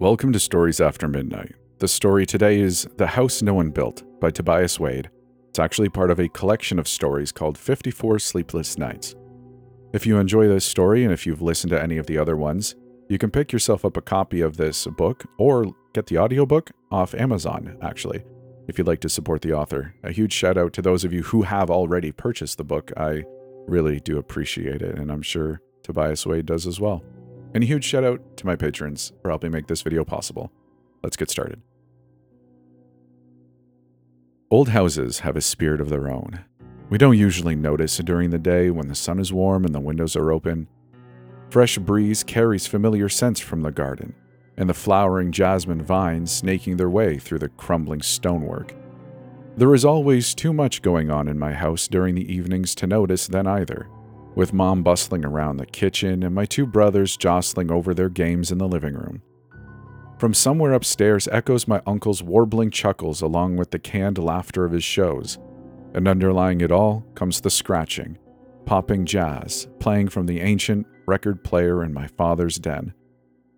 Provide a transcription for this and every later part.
Welcome to Stories After Midnight. The story today is The House No One Built by Tobias Wade. It's actually part of a collection of stories called 54 Sleepless Nights. If you enjoy this story and if you've listened to any of the other ones, you can pick yourself up a copy of this book or get the audiobook off Amazon, actually, if you'd like to support the author. A huge shout out to those of you who have already purchased the book. I really do appreciate it, and I'm sure Tobias Wade does as well. And a huge shout out to my patrons for helping make this video possible. Let's get started. Old houses have a spirit of their own. We don't usually notice during the day when the sun is warm and the windows are open. Fresh breeze carries familiar scents from the garden, and the flowering jasmine vines snaking their way through the crumbling stonework. There is always too much going on in my house during the evenings to notice then either with mom bustling around the kitchen and my two brothers jostling over their games in the living room. From somewhere upstairs echoes my uncle's warbling chuckles along with the canned laughter of his shows, and underlying it all comes the scratching, popping jazz playing from the ancient record player in my father's den,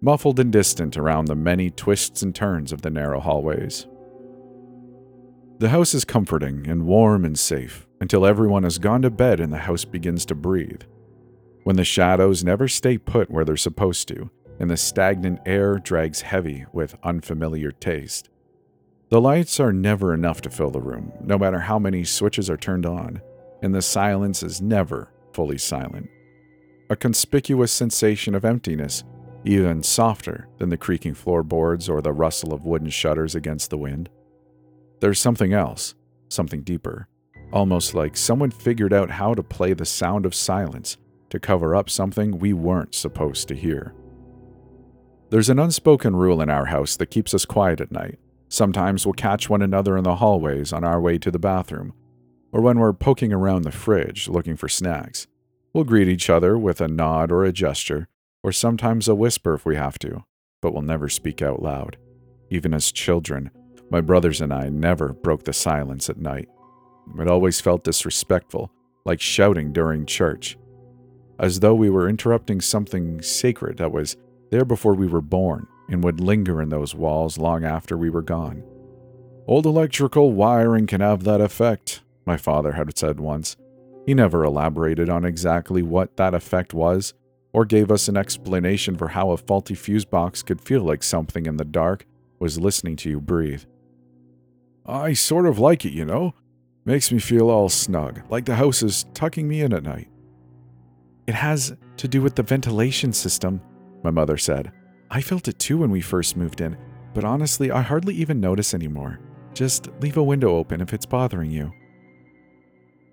muffled and distant around the many twists and turns of the narrow hallways. The house is comforting and warm and safe until everyone has gone to bed and the house begins to breathe. When the shadows never stay put where they're supposed to, and the stagnant air drags heavy with unfamiliar taste. The lights are never enough to fill the room, no matter how many switches are turned on, and the silence is never fully silent. A conspicuous sensation of emptiness, even softer than the creaking floorboards or the rustle of wooden shutters against the wind. There's something else, something deeper, almost like someone figured out how to play the sound of silence to cover up something we weren't supposed to hear. There's an unspoken rule in our house that keeps us quiet at night. Sometimes we'll catch one another in the hallways on our way to the bathroom, or when we're poking around the fridge looking for snacks. We'll greet each other with a nod or a gesture, or sometimes a whisper if we have to, but we'll never speak out loud. Even as children, my brothers and I never broke the silence at night. It always felt disrespectful, like shouting during church, as though we were interrupting something sacred that was there before we were born and would linger in those walls long after we were gone. Old electrical wiring can have that effect, my father had said once. He never elaborated on exactly what that effect was, or gave us an explanation for how a faulty fuse box could feel like something in the dark was listening to you breathe. I sort of like it, you know. Makes me feel all snug, like the house is tucking me in at night. It has to do with the ventilation system, my mother said. I felt it too when we first moved in, but honestly, I hardly even notice anymore. Just leave a window open if it's bothering you.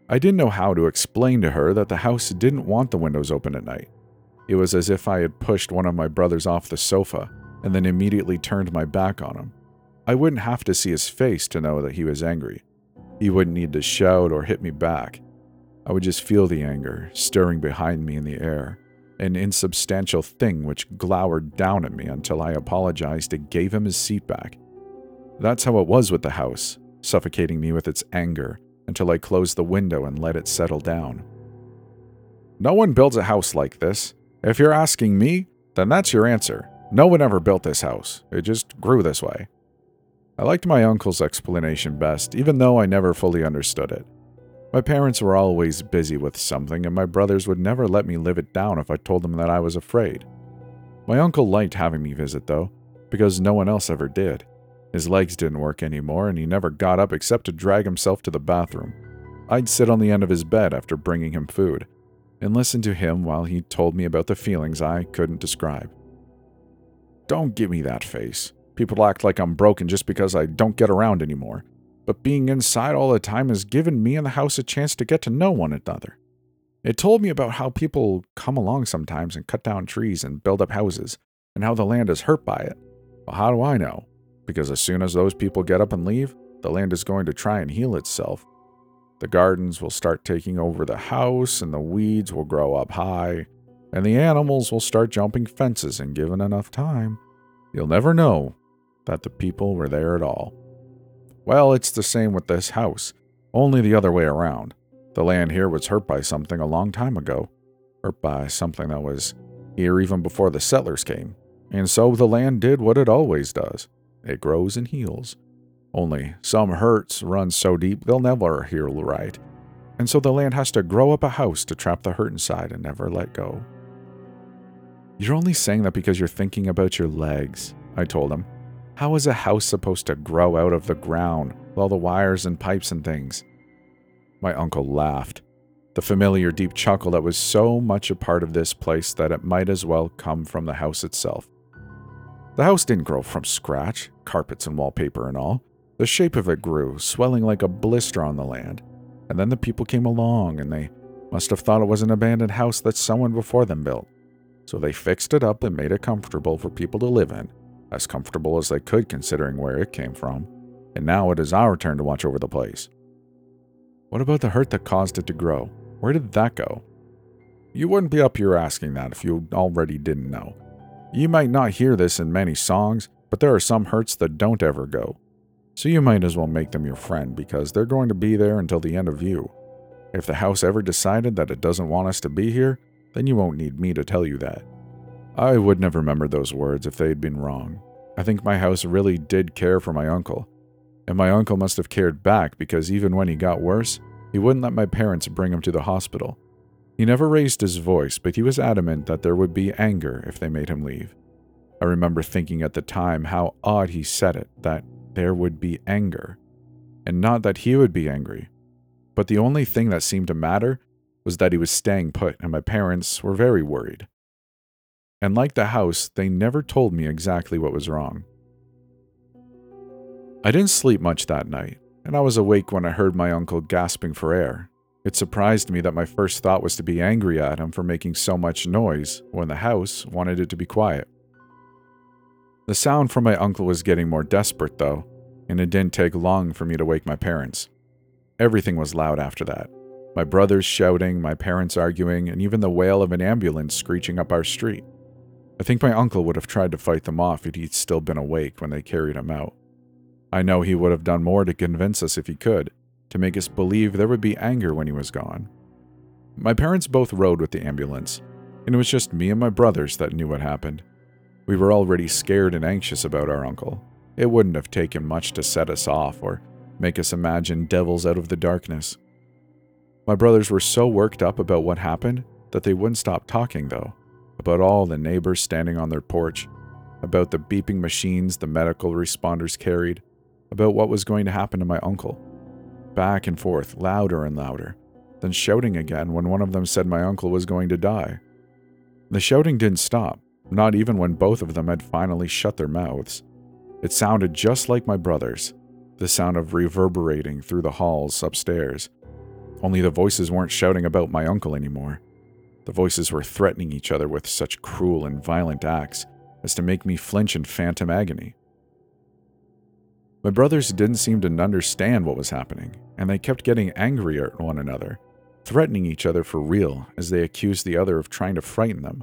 I didn't know how to explain to her that the house didn't want the windows open at night. It was as if I had pushed one of my brothers off the sofa and then immediately turned my back on him. I wouldn't have to see his face to know that he was angry. He wouldn't need to shout or hit me back. I would just feel the anger stirring behind me in the air, an insubstantial thing which glowered down at me until I apologized and gave him his seat back. That's how it was with the house, suffocating me with its anger until I closed the window and let it settle down. No one builds a house like this. If you're asking me, then that's your answer. No one ever built this house. It just grew this way. I liked my uncle's explanation best, even though I never fully understood it. My parents were always busy with something, and my brothers would never let me live it down if I told them that I was afraid. My uncle liked having me visit, though, because no one else ever did. His legs didn't work anymore, and he never got up except to drag himself to the bathroom. I'd sit on the end of his bed after bringing him food, and listen to him while he told me about the feelings I couldn't describe. Don't give me that face, People act like I'm broken just because I don't get around anymore. But being inside all the time has given me and the house a chance to get to know one another. It told me about how people come along sometimes and cut down trees and build up houses, and how the land is hurt by it. Well, how do I know? Because as soon as those people get up and leave, the land is going to try and heal itself. The gardens will start taking over the house, and the weeds will grow up high, and the animals will start jumping fences, and given enough time, you'll never know that the people were there at all. Well, it's the same with this house, only the other way around. The land here was hurt by something a long time ago, hurt by something that was here even before the settlers came. And so the land did what it always does it grows and heals. Only some hurts run so deep they'll never heal right. And so the land has to grow up a house to trap the hurt inside and never let go. You're only saying that because you're thinking about your legs, I told him. How is a house supposed to grow out of the ground with all the wires and pipes and things? My uncle laughed, the familiar deep chuckle that was so much a part of this place that it might as well come from the house itself. The house didn't grow from scratch, carpets and wallpaper and all. The shape of it grew, swelling like a blister on the land. And then the people came along, and they must have thought it was an abandoned house that someone before them built. So they fixed it up and made it comfortable for people to live in, as comfortable as they could considering where it came from. And now it is our turn to watch over the place. What about the hurt that caused it to grow? Where did that go? You wouldn't be up here asking that if you already didn't know. You might not hear this in many songs, but there are some hurts that don't ever go. So you might as well make them your friend because they're going to be there until the end of you. If the house ever decided that it doesn't want us to be here, then you won't need me to tell you that. I wouldn't have remembered those words if they had been wrong. I think my house really did care for my uncle. And my uncle must have cared back because even when he got worse, he wouldn't let my parents bring him to the hospital. He never raised his voice, but he was adamant that there would be anger if they made him leave. I remember thinking at the time how odd he said it, that there would be anger. And not that he would be angry. But the only thing that seemed to matter was that he was staying put, and my parents were very worried. And like the house, they never told me exactly what was wrong. I didn't sleep much that night, and I was awake when I heard my uncle gasping for air. It surprised me that my first thought was to be angry at him for making so much noise when the house wanted it to be quiet. The sound from my uncle was getting more desperate, though, and it didn't take long for me to wake my parents. Everything was loud after that my brothers shouting, my parents arguing, and even the wail of an ambulance screeching up our street. I think my uncle would have tried to fight them off if he'd still been awake when they carried him out. I know he would have done more to convince us if he could, to make us believe there would be anger when he was gone. My parents both rode with the ambulance, and it was just me and my brothers that knew what happened. We were already scared and anxious about our uncle. It wouldn't have taken much to set us off or make us imagine devils out of the darkness. My brothers were so worked up about what happened that they wouldn't stop talking, though, about all the neighbors standing on their porch, about the beeping machines the medical responders carried, about what was going to happen to my uncle back and forth, louder and louder, then shouting again when one of them said my uncle was going to die. The shouting didn't stop, not even when both of them had finally shut their mouths. It sounded just like my brother's, the sound of reverberating through the halls upstairs. Only the voices weren't shouting about my uncle anymore. The voices were threatening each other with such cruel and violent acts as to make me flinch in phantom agony. My brothers didn't seem to understand what was happening, and they kept getting angrier at one another, threatening each other for real as they accused the other of trying to frighten them.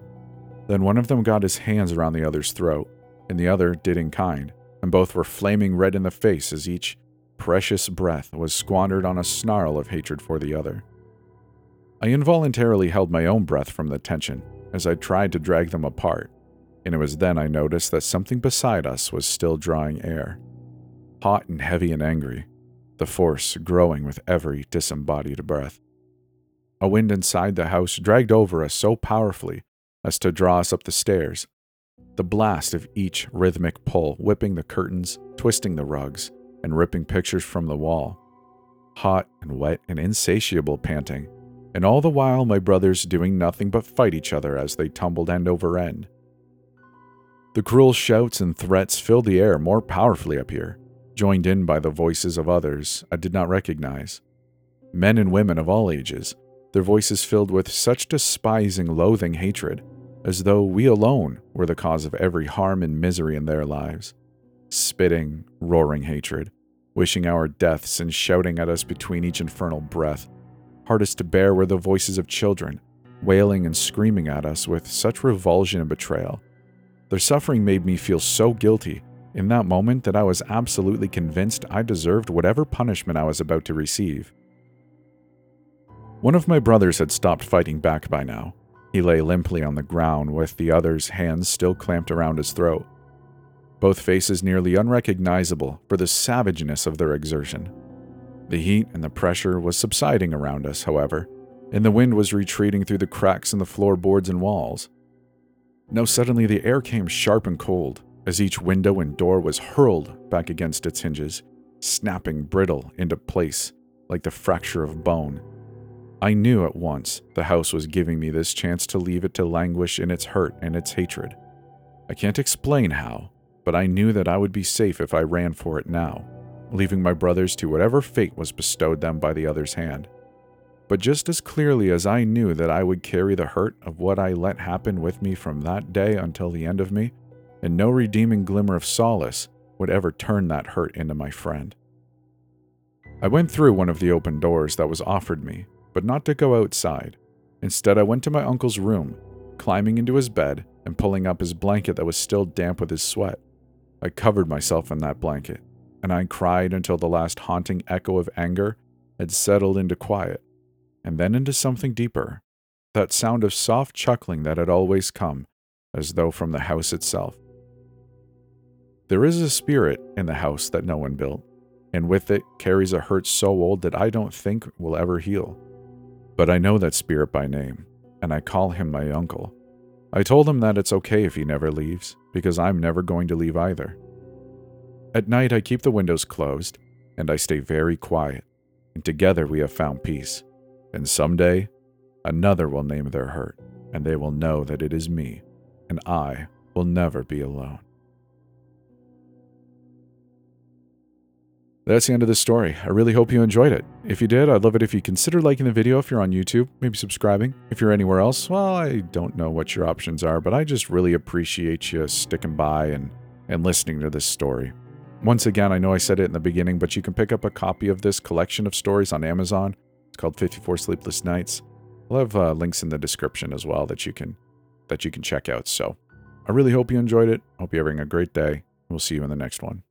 Then one of them got his hands around the other's throat, and the other did in kind, and both were flaming red in the face as each precious breath was squandered on a snarl of hatred for the other. I involuntarily held my own breath from the tension as I tried to drag them apart, and it was then I noticed that something beside us was still drawing air hot and heavy and angry, the force growing with every disembodied breath. A wind inside the house dragged over us so powerfully as to draw us up the stairs, the blast of each rhythmic pull whipping the curtains, twisting the rugs, and ripping pictures from the wall. Hot and wet and insatiable panting, and all the while my brothers doing nothing but fight each other as they tumbled end over end. The cruel shouts and threats filled the air more powerfully up here, joined in by the voices of others I did not recognize. Men and women of all ages, their voices filled with such despising, loathing hatred, as though we alone were the cause of every harm and misery in their lives. Spitting, roaring hatred, wishing our deaths and shouting at us between each infernal breath. Hardest to bear were the voices of children, wailing and screaming at us with such revulsion and betrayal. Their suffering made me feel so guilty in that moment that I was absolutely convinced I deserved whatever punishment I was about to receive. One of my brothers had stopped fighting back by now. He lay limply on the ground with the other's hands still clamped around his throat. Both faces nearly unrecognizable for the savageness of their exertion. The heat and the pressure was subsiding around us, however, and the wind was retreating through the cracks in the floorboards and walls. Now, suddenly, the air came sharp and cold as each window and door was hurled back against its hinges, snapping brittle into place like the fracture of bone. I knew at once the house was giving me this chance to leave it to languish in its hurt and its hatred. I can't explain how, but I knew that I would be safe if I ran for it now, leaving my brothers to whatever fate was bestowed them by the other's hand. But just as clearly as I knew that I would carry the hurt of what I let happen with me from that day until the end of me, and no redeeming glimmer of solace would ever turn that hurt into my friend. I went through one of the open doors that was offered me, but not to go outside. Instead, I went to my uncle's room, climbing into his bed and pulling up his blanket that was still damp with his sweat. I covered myself in that blanket, and I cried until the last haunting echo of anger had settled into quiet, and then into something deeper that sound of soft chuckling that had always come, as though from the house itself. There is a spirit in the house that no one built, and with it carries a hurt so old that I don't think will ever heal. But I know that spirit by name, and I call him my uncle. I told him that it's okay if he never leaves, because I'm never going to leave either. At night, I keep the windows closed, and I stay very quiet, and together we have found peace. And someday, another will name their hurt, and they will know that it is me, and I will never be alone. That's the end of the story. I really hope you enjoyed it. If you did, I'd love it if you consider liking the video if you're on YouTube, maybe subscribing. If you're anywhere else, well, I don't know what your options are, but I just really appreciate you sticking by and, and listening to this story. Once again, I know I said it in the beginning, but you can pick up a copy of this collection of stories on Amazon. It's called 54 Sleepless Nights. I'll have uh, links in the description as well that you can that you can check out. So I really hope you enjoyed it. Hope you're having a great day. We'll see you in the next one.